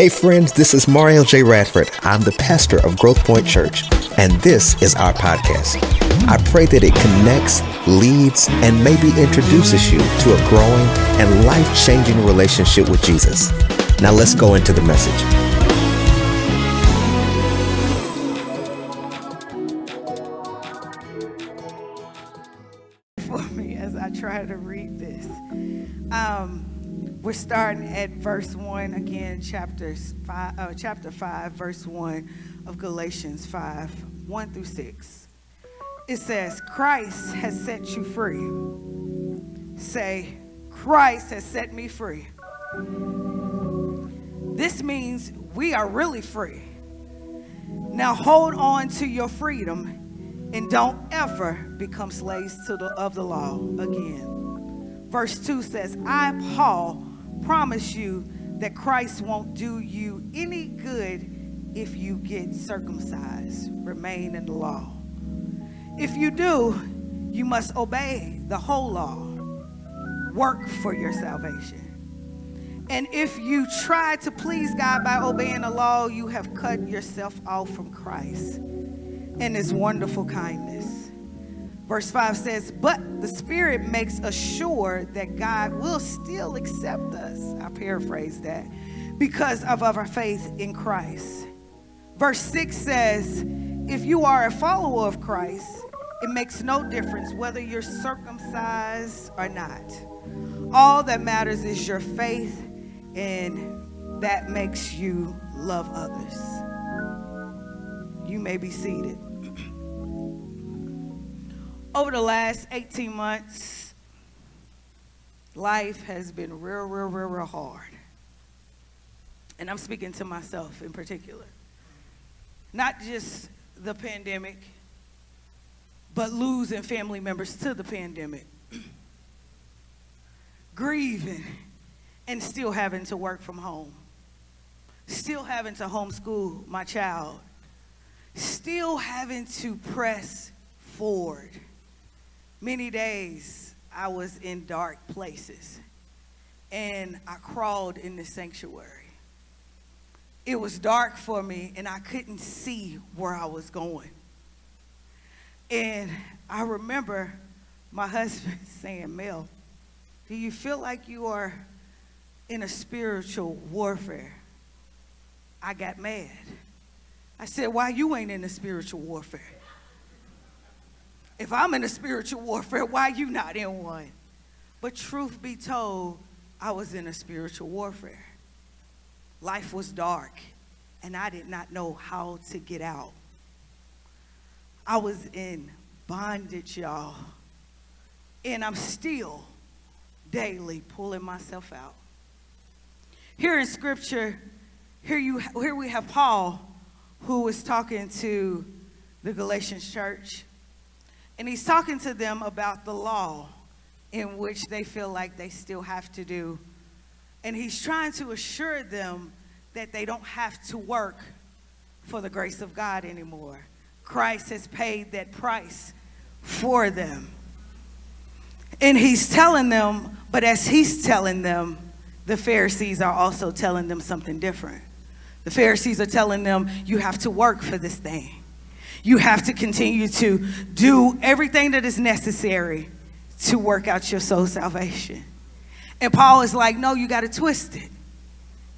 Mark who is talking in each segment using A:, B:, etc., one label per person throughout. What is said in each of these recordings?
A: Hey friends, this is Mario J. Radford. I'm the pastor of Growth Point Church, and this is our podcast. I pray that it connects, leads, and maybe introduces you to a growing and life changing relationship with Jesus. Now let's go into the message.
B: For me, as I try to read this, um, we're starting at verse one again, chapters five, uh, chapter five, verse one of Galatians five, one through six. It says, "Christ has set you free." Say, "Christ has set me free." This means we are really free. Now hold on to your freedom and don't ever become slaves to the, of the law again. Verse 2 says, I, Paul, promise you that Christ won't do you any good if you get circumcised, remain in the law. If you do, you must obey the whole law, work for your salvation. And if you try to please God by obeying the law, you have cut yourself off from Christ and his wonderful kindness. Verse 5 says, But the Spirit makes us sure that God will still accept us. I paraphrase that because of our faith in Christ. Verse 6 says, If you are a follower of Christ, it makes no difference whether you're circumcised or not. All that matters is your faith and that makes you love others. You may be seated. Over the last 18 months, life has been real, real, real, real hard. And I'm speaking to myself in particular. Not just the pandemic, but losing family members to the pandemic. Grieving and still having to work from home, still having to homeschool my child, still having to press forward. Many days I was in dark places and I crawled in the sanctuary. It was dark for me and I couldn't see where I was going. And I remember my husband saying, Mel, do you feel like you are in a spiritual warfare. I got mad. I said, Why you ain't in a spiritual warfare? If I'm in a spiritual warfare, why you not in one? But truth be told, I was in a spiritual warfare. Life was dark, and I did not know how to get out. I was in bondage, y'all. And I'm still daily pulling myself out. Here in scripture, here, you, here we have Paul who was talking to the Galatians church. And he's talking to them about the law in which they feel like they still have to do. And he's trying to assure them that they don't have to work for the grace of God anymore. Christ has paid that price for them. And he's telling them, but as he's telling them, the Pharisees are also telling them something different. The Pharisees are telling them, you have to work for this thing. You have to continue to do everything that is necessary to work out your soul salvation. And Paul is like, no, you got to twist it.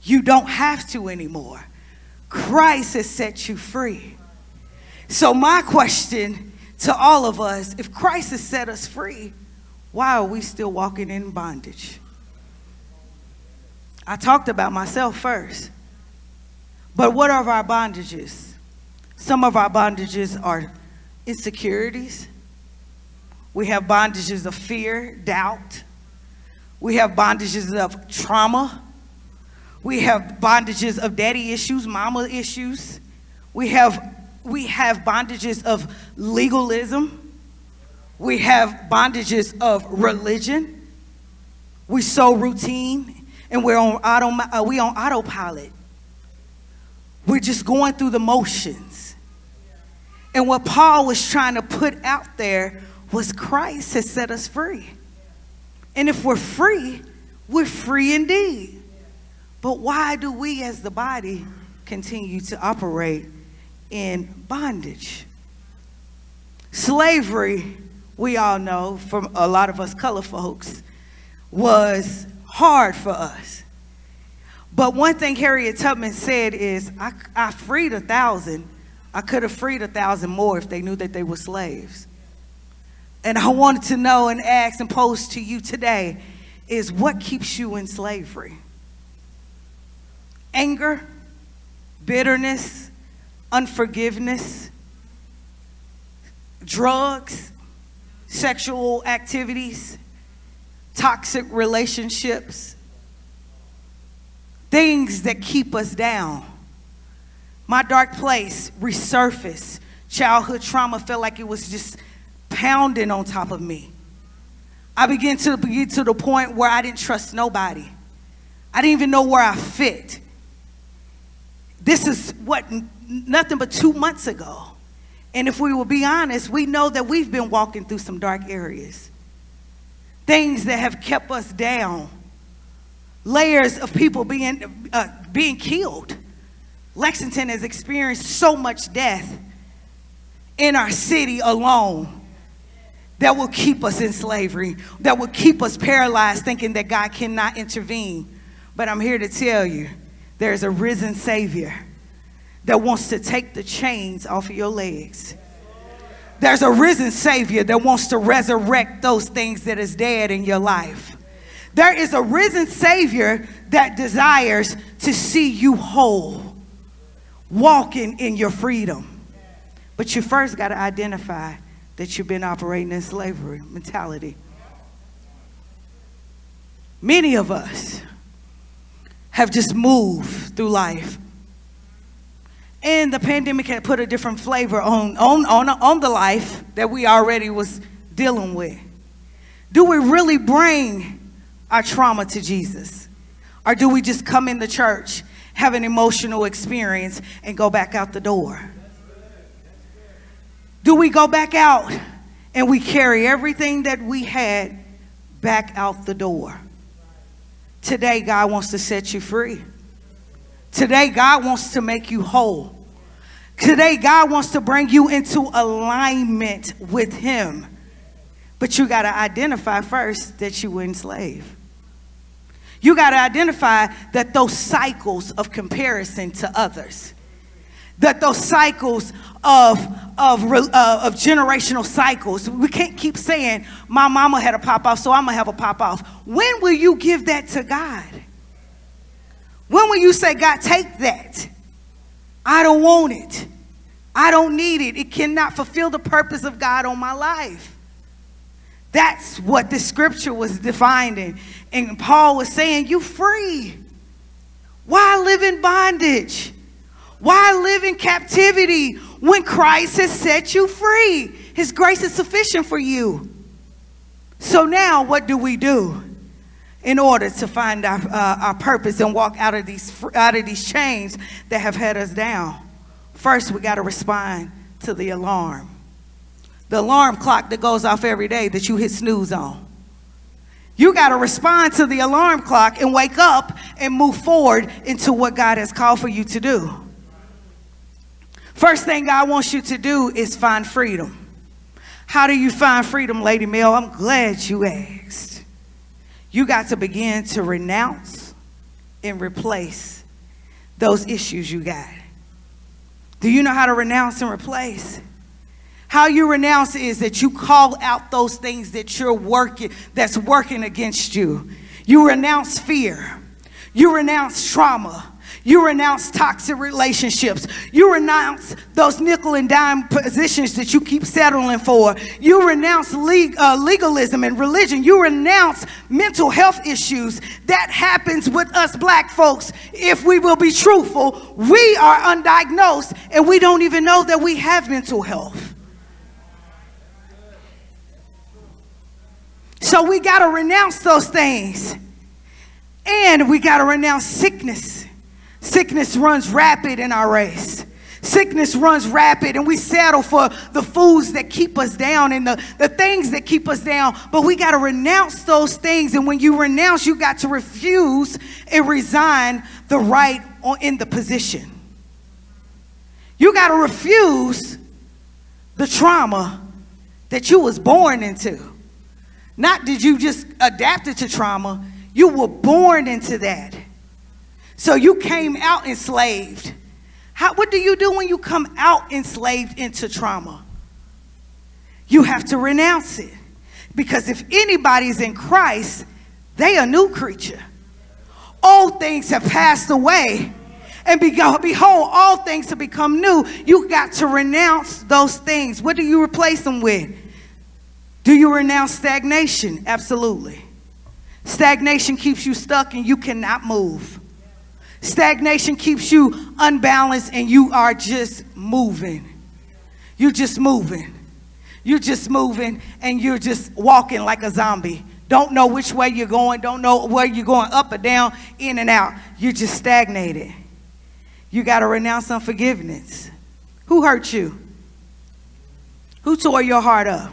B: You don't have to anymore. Christ has set you free. So, my question to all of us if Christ has set us free, why are we still walking in bondage? I talked about myself first. But what are our bondages? Some of our bondages are insecurities. We have bondages of fear, doubt. We have bondages of trauma. We have bondages of daddy issues, mama issues. We have, we have bondages of legalism. We have bondages of religion. We so routine and we're on auto, uh, we on autopilot. We're just going through the motions. And what Paul was trying to put out there was Christ has set us free. And if we're free, we're free indeed. But why do we as the body continue to operate in bondage? Slavery, we all know from a lot of us color folks, was hard for us. But one thing Harriet Tubman said is, I, I freed a thousand. I could have freed a thousand more if they knew that they were slaves. And I wanted to know and ask and pose to you today is what keeps you in slavery? Anger, bitterness, unforgiveness, drugs, sexual activities, toxic relationships, things that keep us down. My dark place resurfaced. Childhood trauma felt like it was just pounding on top of me. I began to get to the point where I didn't trust nobody. I didn't even know where I fit. This is what nothing but two months ago. And if we will be honest, we know that we've been walking through some dark areas. Things that have kept us down. Layers of people being, uh, being killed. Lexington has experienced so much death in our city alone that will keep us in slavery, that will keep us paralyzed thinking that God cannot intervene. But I'm here to tell you there's a risen Savior that wants to take the chains off of your legs. There's a risen Savior that wants to resurrect those things that is dead in your life. There is a risen Savior that desires to see you whole, walking in your freedom. But you first got to identify that you've been operating in slavery mentality. Many of us have just moved through life. And the pandemic had put a different flavor on, on, on, on the life that we already was dealing with. Do we really bring our trauma to Jesus? Or do we just come in the church, have an emotional experience, and go back out the door? Do we go back out and we carry everything that we had back out the door? Today, God wants to set you free. Today, God wants to make you whole. Today, God wants to bring you into alignment with Him. But you got to identify first that you were enslaved. You got to identify that those cycles of comparison to others, that those cycles of, of, uh, of generational cycles. We can't keep saying, my mama had a pop off, so I'm to have a pop off. When will you give that to God? When will you say, God, take that? I don't want it. I don't need it. It cannot fulfill the purpose of God on my life. That's what the scripture was defining. And Paul was saying, You free. Why live in bondage? Why live in captivity when Christ has set you free? His grace is sufficient for you. So now, what do we do in order to find our, uh, our purpose and walk out of these out of these chains that have had us down? First, we got to respond to the alarm, the alarm clock that goes off every day that you hit snooze on. You got to respond to the alarm clock and wake up and move forward into what God has called for you to do. First thing God wants you to do is find freedom. How do you find freedom, Lady Mel? I'm glad you asked. You got to begin to renounce and replace those issues you got. Do you know how to renounce and replace? How you renounce is that you call out those things that you're working, that's working against you. You renounce fear. You renounce trauma. You renounce toxic relationships. You renounce those nickel and dime positions that you keep settling for. You renounce leg, uh, legalism and religion. You renounce mental health issues. That happens with us black folks. If we will be truthful, we are undiagnosed and we don't even know that we have mental health. So we got to renounce those things. And we got to renounce sickness. Sickness runs rapid in our race. Sickness runs rapid, and we settle for the foods that keep us down and the, the things that keep us down. But we got to renounce those things. And when you renounce, you got to refuse and resign the right in the position. You got to refuse the trauma that you was born into. Not did you just adapt it to trauma, you were born into that. So you came out enslaved. How, what do you do when you come out enslaved into trauma? You have to renounce it. Because if anybody's in Christ, they a new creature. Old things have passed away. And behold, all things have become new. You got to renounce those things. What do you replace them with? Do you renounce stagnation? Absolutely. Stagnation keeps you stuck and you cannot move. Stagnation keeps you unbalanced and you are just moving. You're just moving. You're just moving and you're just walking like a zombie. Don't know which way you're going, don't know where you're going, up or down, in and out. You're just stagnated. You got to renounce unforgiveness. Who hurt you? Who tore your heart up?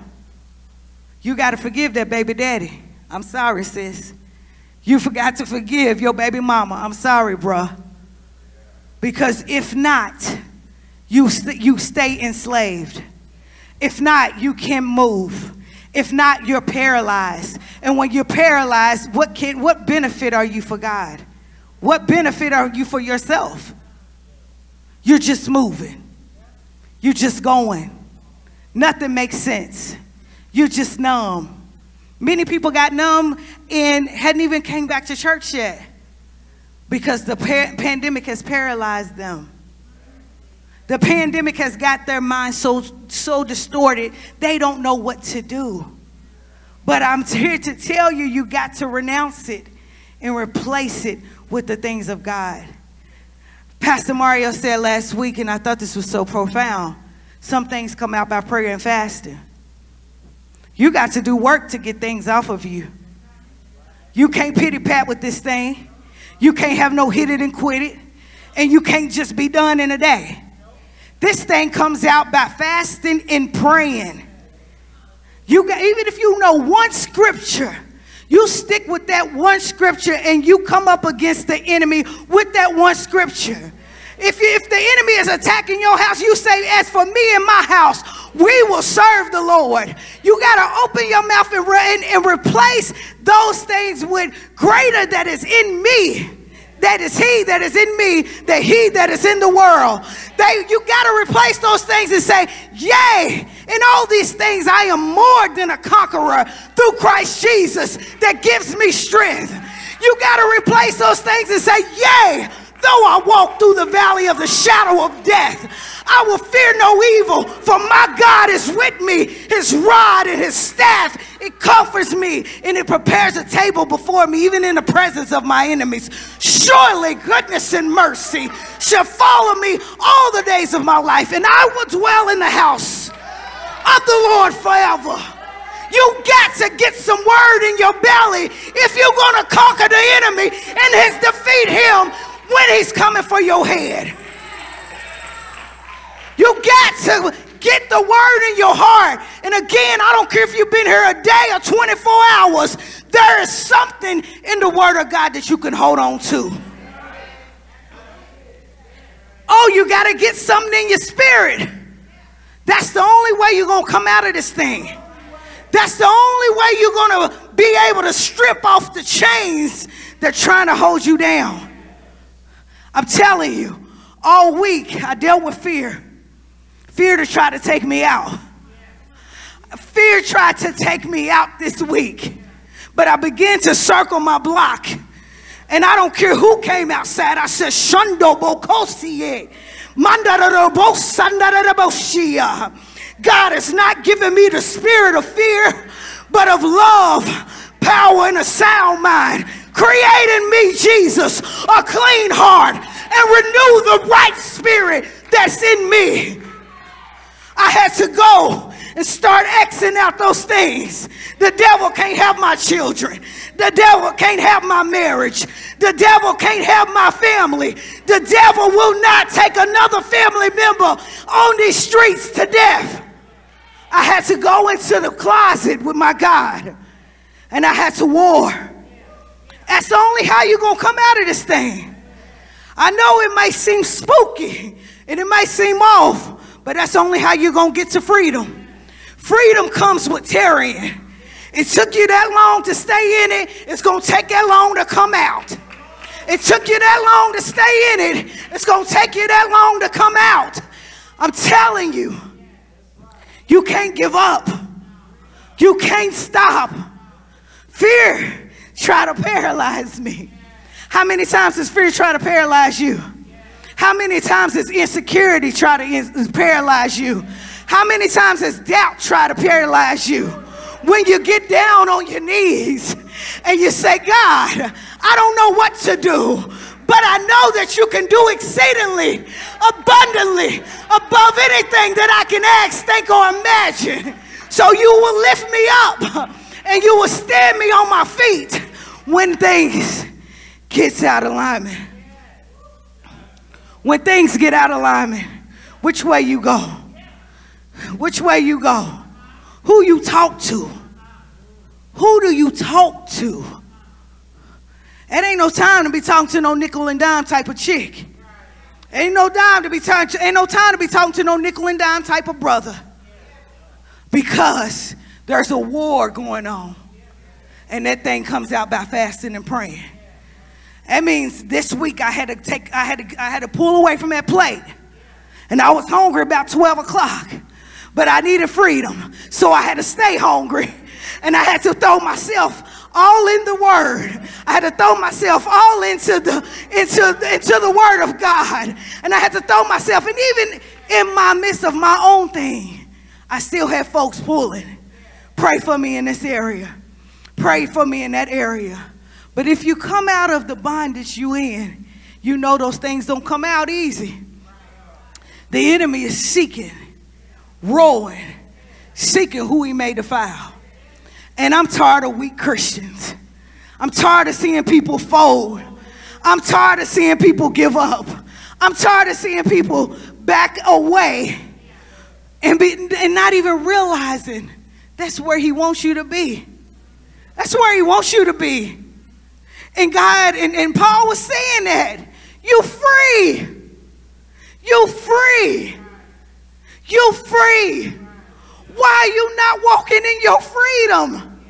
B: You got to forgive that baby daddy. I'm sorry, sis. You forgot to forgive your baby mama. I'm sorry, bruh. Because if not, you, st- you stay enslaved. If not, you can move. If not, you're paralyzed. And when you're paralyzed, what, can, what benefit are you for God? What benefit are you for yourself? You're just moving. You're just going. Nothing makes sense. You're just numb. Many people got numb and hadn't even came back to church yet because the pandemic has paralyzed them. The pandemic has got their minds so, so distorted, they don't know what to do. But I'm here to tell you, you got to renounce it and replace it with the things of God. Pastor Mario said last week, and I thought this was so profound some things come out by prayer and fasting. You got to do work to get things off of you. You can't pity pat with this thing. You can't have no hit it and quit it. And you can't just be done in a day. This thing comes out by fasting and praying. You got, even if you know one scripture, you stick with that one scripture and you come up against the enemy with that one scripture. If, if the enemy is attacking your house, you say, As for me and my house, we will serve the Lord. You got to open your mouth and, re- and replace those things with greater that is in me that is he that is in me, that he that is in the world. They, you got to replace those things and say, Yay, in all these things I am more than a conqueror through Christ Jesus that gives me strength. You got to replace those things and say, Yay, though I walk through the valley of the shadow of death, I will fear no evil, for my God is with me. His rod and his staff, it comforts me, and it prepares a table before me, even in the presence of my enemies. Surely goodness and mercy shall follow me all the days of my life, and I will dwell in the house of the Lord forever. You got to get some word in your belly if you're going to conquer the enemy and his defeat him when he's coming for your head. You got to get the word in your heart. And again, I don't care if you've been here a day or 24 hours, there is something in the word of God that you can hold on to. Oh, you got to get something in your spirit. That's the only way you're going to come out of this thing. That's the only way you're going to be able to strip off the chains that are trying to hold you down. I'm telling you, all week I dealt with fear. Fear to try to take me out. Fear tried to take me out this week. But I began to circle my block. And I don't care who came outside. I said, Shundo Bokosie. God has not given me the spirit of fear, but of love, power, and a sound mind. Create in me, Jesus, a clean heart and renew the right spirit that's in me. I had to go and start Xing out those things. The devil can't have my children. The devil can't have my marriage. The devil can't have my family. The devil will not take another family member on these streets to death. I had to go into the closet with my God and I had to war. That's the only how you're going to come out of this thing. I know it may seem spooky and it may seem off, but that's only how you're going to get to freedom. Freedom comes with tarrying. It took you that long to stay in it, it's going to take that long to come out. It took you that long to stay in it, it's going to take you that long to come out. I'm telling you, you can't give up. You can't stop. Fear try to paralyze me. How many times does fear try to paralyze you? How many times does insecurity try to in- paralyze you? How many times does doubt try to paralyze you? When you get down on your knees and you say, God, I don't know what to do, but I know that you can do exceedingly, abundantly, above anything that I can ask, think, or imagine. So you will lift me up and you will stand me on my feet when things gets out of alignment. When things get out of alignment, which way you go? Which way you go? Who you talk to? Who do you talk to? It ain't no time to be talking to no nickel and dime type of chick. Ain't no time to be talking. Ain't no time to be talking to no nickel and dime type of brother. Because there's a war going on, and that thing comes out by fasting and praying. That means this week I had to take. I had to. I had to pull away from that plate, and I was hungry about 12 o'clock, but I needed freedom, so I had to stay hungry, and I had to throw myself all in the word. I had to throw myself all into the into into the word of God. And I had to throw myself and even in my midst of my own thing, I still had folks pulling. Pray for me in this area. Pray for me in that area. But if you come out of the bondage you in, you know those things don't come out easy. The enemy is seeking, roaring, seeking who he may defile. And I'm tired of weak Christians. I'm tired of seeing people fold. I'm tired of seeing people give up. I'm tired of seeing people back away and, be, and not even realizing that's where He wants you to be. That's where He wants you to be. And God, and, and Paul was saying that. You free. You free. You free. Why are you not walking in your freedom?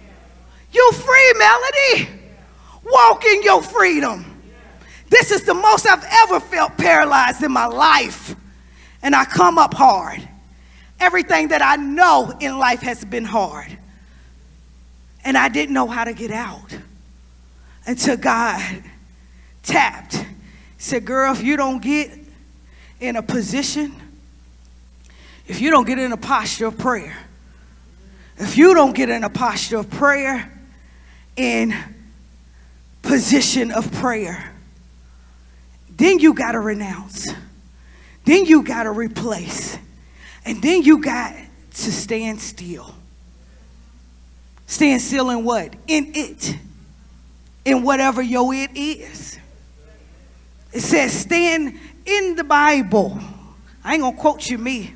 B: You free, Melody. Walk in your freedom. This is the most I've ever felt paralyzed in my life. And I come up hard. Everything that I know in life has been hard. And I didn't know how to get out until God tapped. Said, Girl, if you don't get in a position, if you don't get in a posture of prayer, if you don't get in a posture of prayer, in position of prayer, then you got to renounce. Then you got to replace. And then you got to stand still. Stand still in what? In it. In whatever your it is. It says, stand in the Bible. I ain't to quote you me.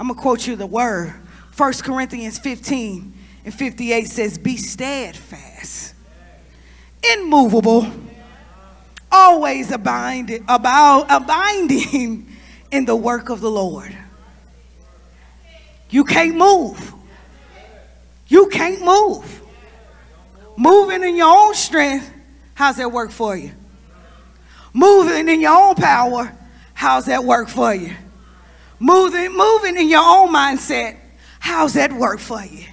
B: I'm to quote you the word. 1 Corinthians 15 and 58 says, Be steadfast, immovable, always abiding, about, abiding in the work of the Lord. You can't move. You can't move. Moving in your own strength, how's that work for you? Moving in your own power, how's that work for you? Moving, moving in your own mindset, how's that work for you?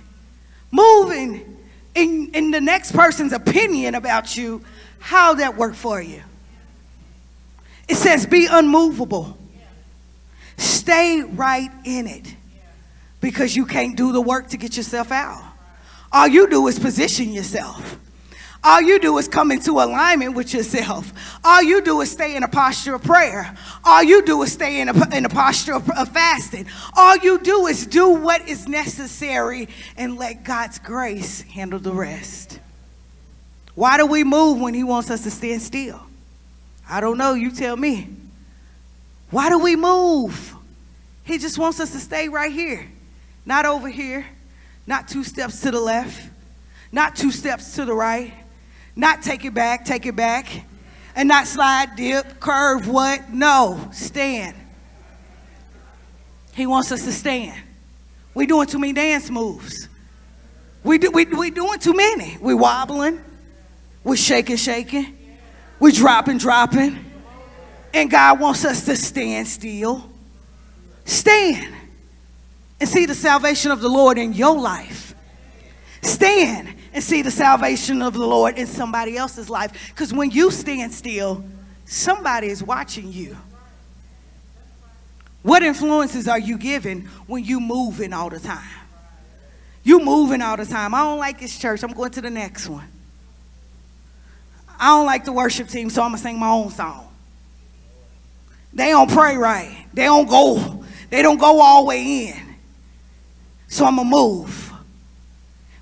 B: Moving in, in the next person's opinion about you, how that work for you? It says be unmovable. Stay right in it because you can't do the work to get yourself out. All you do is position yourself. All you do is come into alignment with yourself. All you do is stay in a posture of prayer. All you do is stay in a, in a posture of, of fasting. All you do is do what is necessary and let God's grace handle the rest. Why do we move when He wants us to stand still? I don't know. You tell me. Why do we move? He just wants us to stay right here, not over here, not two steps to the left, not two steps to the right, not take it back, take it back, and not slide, dip, curve, what? No, stand. He wants us to stand. we doing too many dance moves. We, do, we, we doing too many. we wobbling. we shaking, shaking. we dropping, dropping. And God wants us to stand still. Stand and see the salvation of the Lord in your life. Stand and see the salvation of the Lord in somebody else's life. Because when you stand still, somebody is watching you. What influences are you giving when you moving all the time? You moving all the time. I don't like this church. I'm going to the next one. I don't like the worship team, so I'm gonna sing my own song. They don't pray right. They don't go. They don't go all the way in. So I'm gonna move.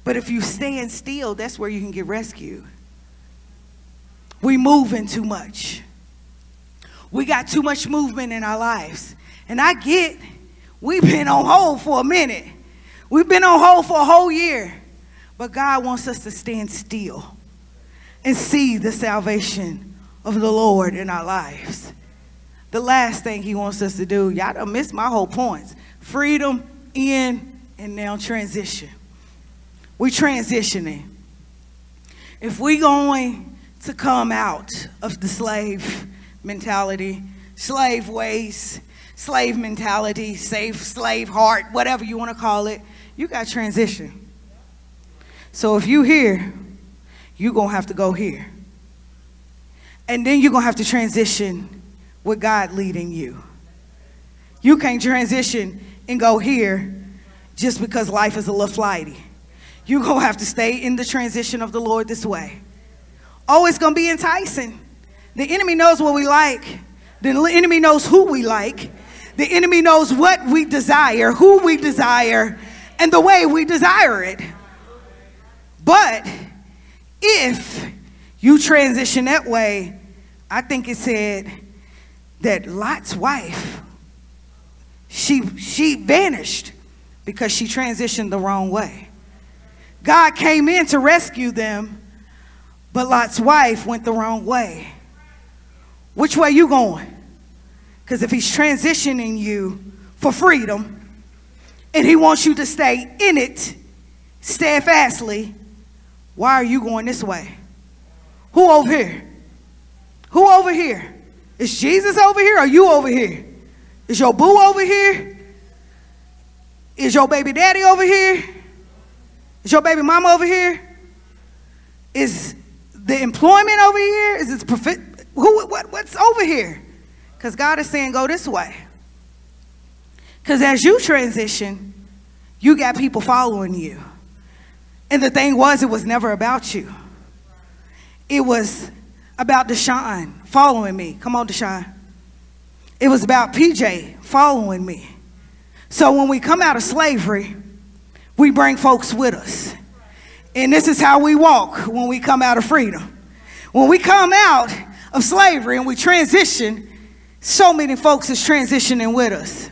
B: But if you stand still, that's where you can get rescued. We moving too much. We got too much movement in our lives. And I get we've been on hold for a minute. We've been on hold for a whole year. But God wants us to stand still and see the salvation of the Lord in our lives. The last thing he wants us to do, y'all don't miss my whole points. Freedom in and now transition. We're transitioning. If we going to come out of the slave mentality, slave ways, slave mentality, safe slave heart, whatever you want to call it, you got transition. So if you here, you're going to have to go here. And then you're going to have to transition with God leading you. You can't transition and go here just because life is a little flighty you're going to have to stay in the transition of the Lord this way. Oh, it's going to be enticing. The enemy knows what we like, the enemy knows who we like, the enemy knows what we desire, who we desire, and the way we desire it. But if you transition that way, I think it said that Lot's wife, she, she vanished because she transitioned the wrong way. God came in to rescue them, but Lot's wife went the wrong way. Which way you going? Because if he's transitioning you for freedom and he wants you to stay in it steadfastly, why are you going this way? Who over here? Who over here? Is Jesus over here or you over here? Is your boo over here? Is your baby daddy over here? Is your baby mama over here? Is the employment over here? Is it profi- who what, what's over here? Because God is saying go this way. Because as you transition, you got people following you. And the thing was, it was never about you. It was about Deshaun following me. Come on, Deshaun. It was about PJ following me. So when we come out of slavery, we bring folks with us. And this is how we walk when we come out of freedom. When we come out of slavery and we transition, so many folks is transitioning with us.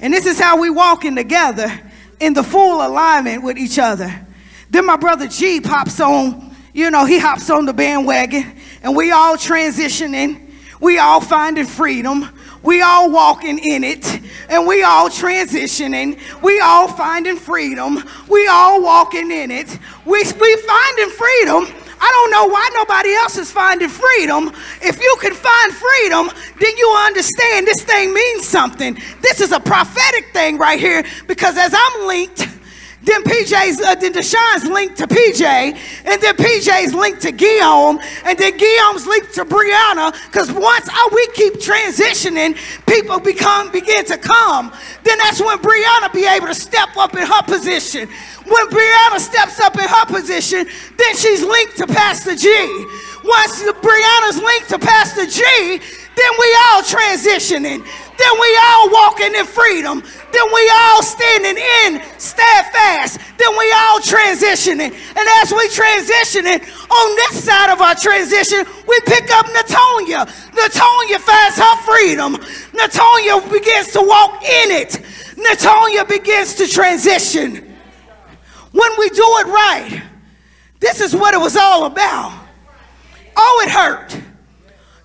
B: And this is how we walking together in the full alignment with each other. Then my brother G pops on, you know, he hops on the bandwagon and we all transitioning. We all finding freedom. We all walking in it and we all transitioning. We all finding freedom. We all walking in it. We, we finding freedom. I don't know why nobody else is finding freedom. If you can find freedom, then you understand this thing means something. This is a prophetic thing right here because as I'm linked Then PJ's, uh, then Deshaun's linked to PJ, and then PJ's linked to Guillaume, and then Guillaume's linked to Brianna. Because once we keep transitioning, people become begin to come. Then that's when Brianna be able to step up in her position. When Brianna steps up in her position, then she's linked to Pastor G. Once Brianna's linked to Pastor G, then we all transitioning. Then we all walking in freedom. Then we all standing in steadfast. Then we all transitioning. And as we transitioning, on this side of our transition, we pick up Natonia. Natonia finds her freedom. Natonia begins to walk in it. Natonia begins to transition. When we do it right, this is what it was all about. Oh, it hurt.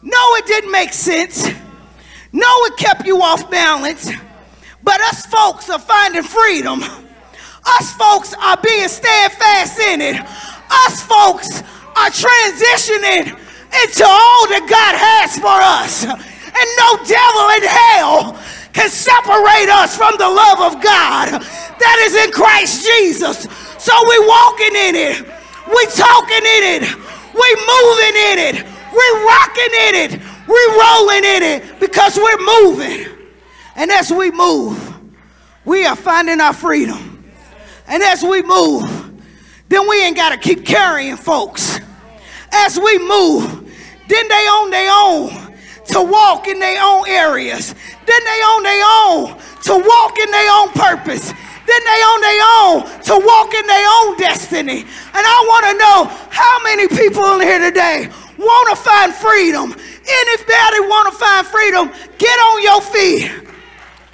B: No, it didn't make sense. No, it kept you off balance. But us folks are finding freedom. Us folks are being steadfast in it. Us folks are transitioning into all that God has for us. And no devil in hell can separate us from the love of God that is in Christ Jesus. So we're walking in it. We talking in it. We moving in it. We rocking in it. We rolling in it because we're moving. And as we move, we are finding our freedom. And as we move, then we ain't got to keep carrying folks. As we move, then they own their own to walk in their own areas. Then they own their own to walk in their own purpose. Then they own their own to walk in their own destiny. And I want to know how many people in here today want to find freedom. Anybody want to find freedom? Get on your feet.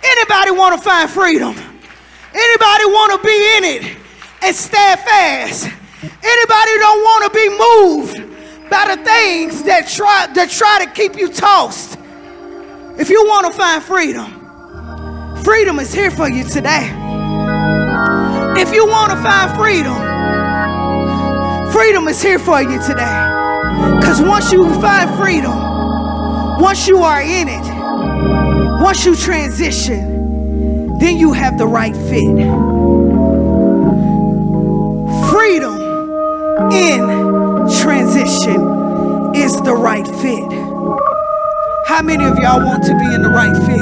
B: Anybody want to find freedom? Anybody want to be in it and stand fast? Anybody don't want to be moved by the things that try that try to keep you tossed? If you want to find freedom, freedom is here for you today. If you want to find freedom, freedom is here for you today. Because once you find freedom, once you are in it, once you transition, then you have the right fit. Freedom in transition is the right fit. How many of y'all want to be in the right fit?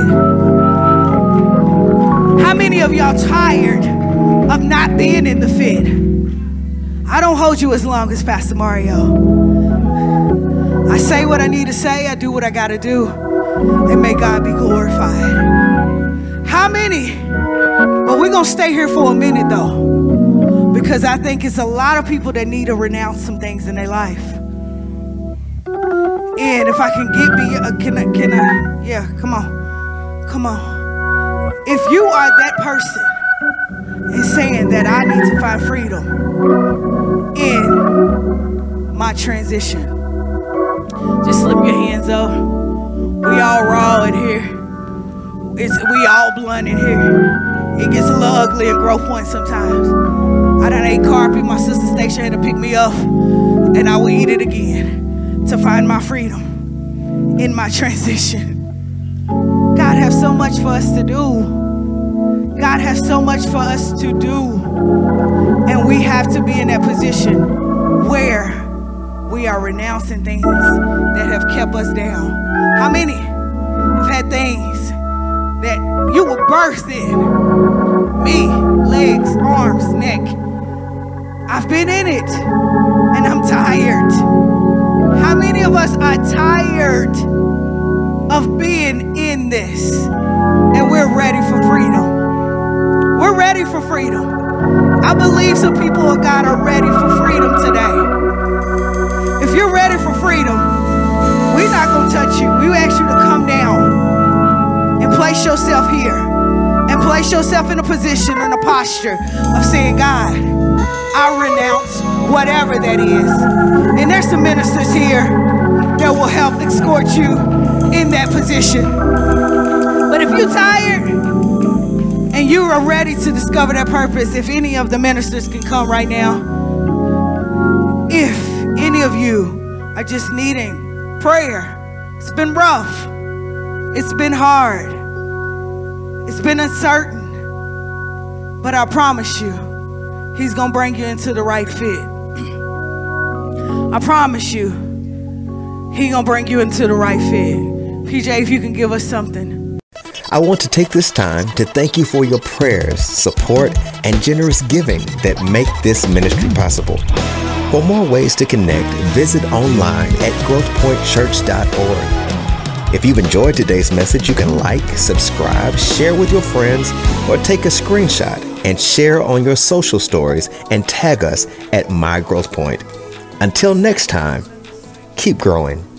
B: How many of y'all tired of not being in the fit? I don't hold you as long as Pastor Mario. What I need to say, I do what I got to do, and may God be glorified. How many? But we're going to stay here for a minute though, because I think it's a lot of people that need to renounce some things in their life. And if I can get me, uh, can I, can I, yeah, come on, come on. If you are that person and saying that I need to find freedom in my transition, just slip your hands up. We all raw in here. It's, we all blunt in here. It gets a little ugly at growth point sometimes. I done ate carpet. My sister Stacia had to pick me up, and I will eat it again to find my freedom in my transition. God has so much for us to do. God has so much for us to do. And we have to be in that position where we are renouncing things that have kept us down. How many have had things that you were birthed in? Me, legs, arms, neck. I've been in it and I'm tired. How many of us are tired? of being in this. And we're ready for freedom. We're ready for freedom. I believe some people of God are ready for freedom today. You're ready for freedom, we're not going to touch you. We ask you to come down and place yourself here and place yourself in a position and a posture of saying, God, I renounce whatever that is. And there's some ministers here that will help escort you in that position. But if you're tired and you are ready to discover that purpose, if any of the ministers can come right now, if any of you are just needing prayer, it's been rough, it's been hard, it's been uncertain, but I promise you, He's going to bring you into the right fit. I promise you, He's going to bring you into the right fit. PJ, if you can give us something.
A: I want to take this time to thank you for your prayers, support, and generous giving that make this ministry possible. For more ways to connect, visit online at growthpointchurch.org. If you've enjoyed today's message, you can like, subscribe, share with your friends, or take a screenshot and share on your social stories and tag us at My Growth Point. Until next time, keep growing.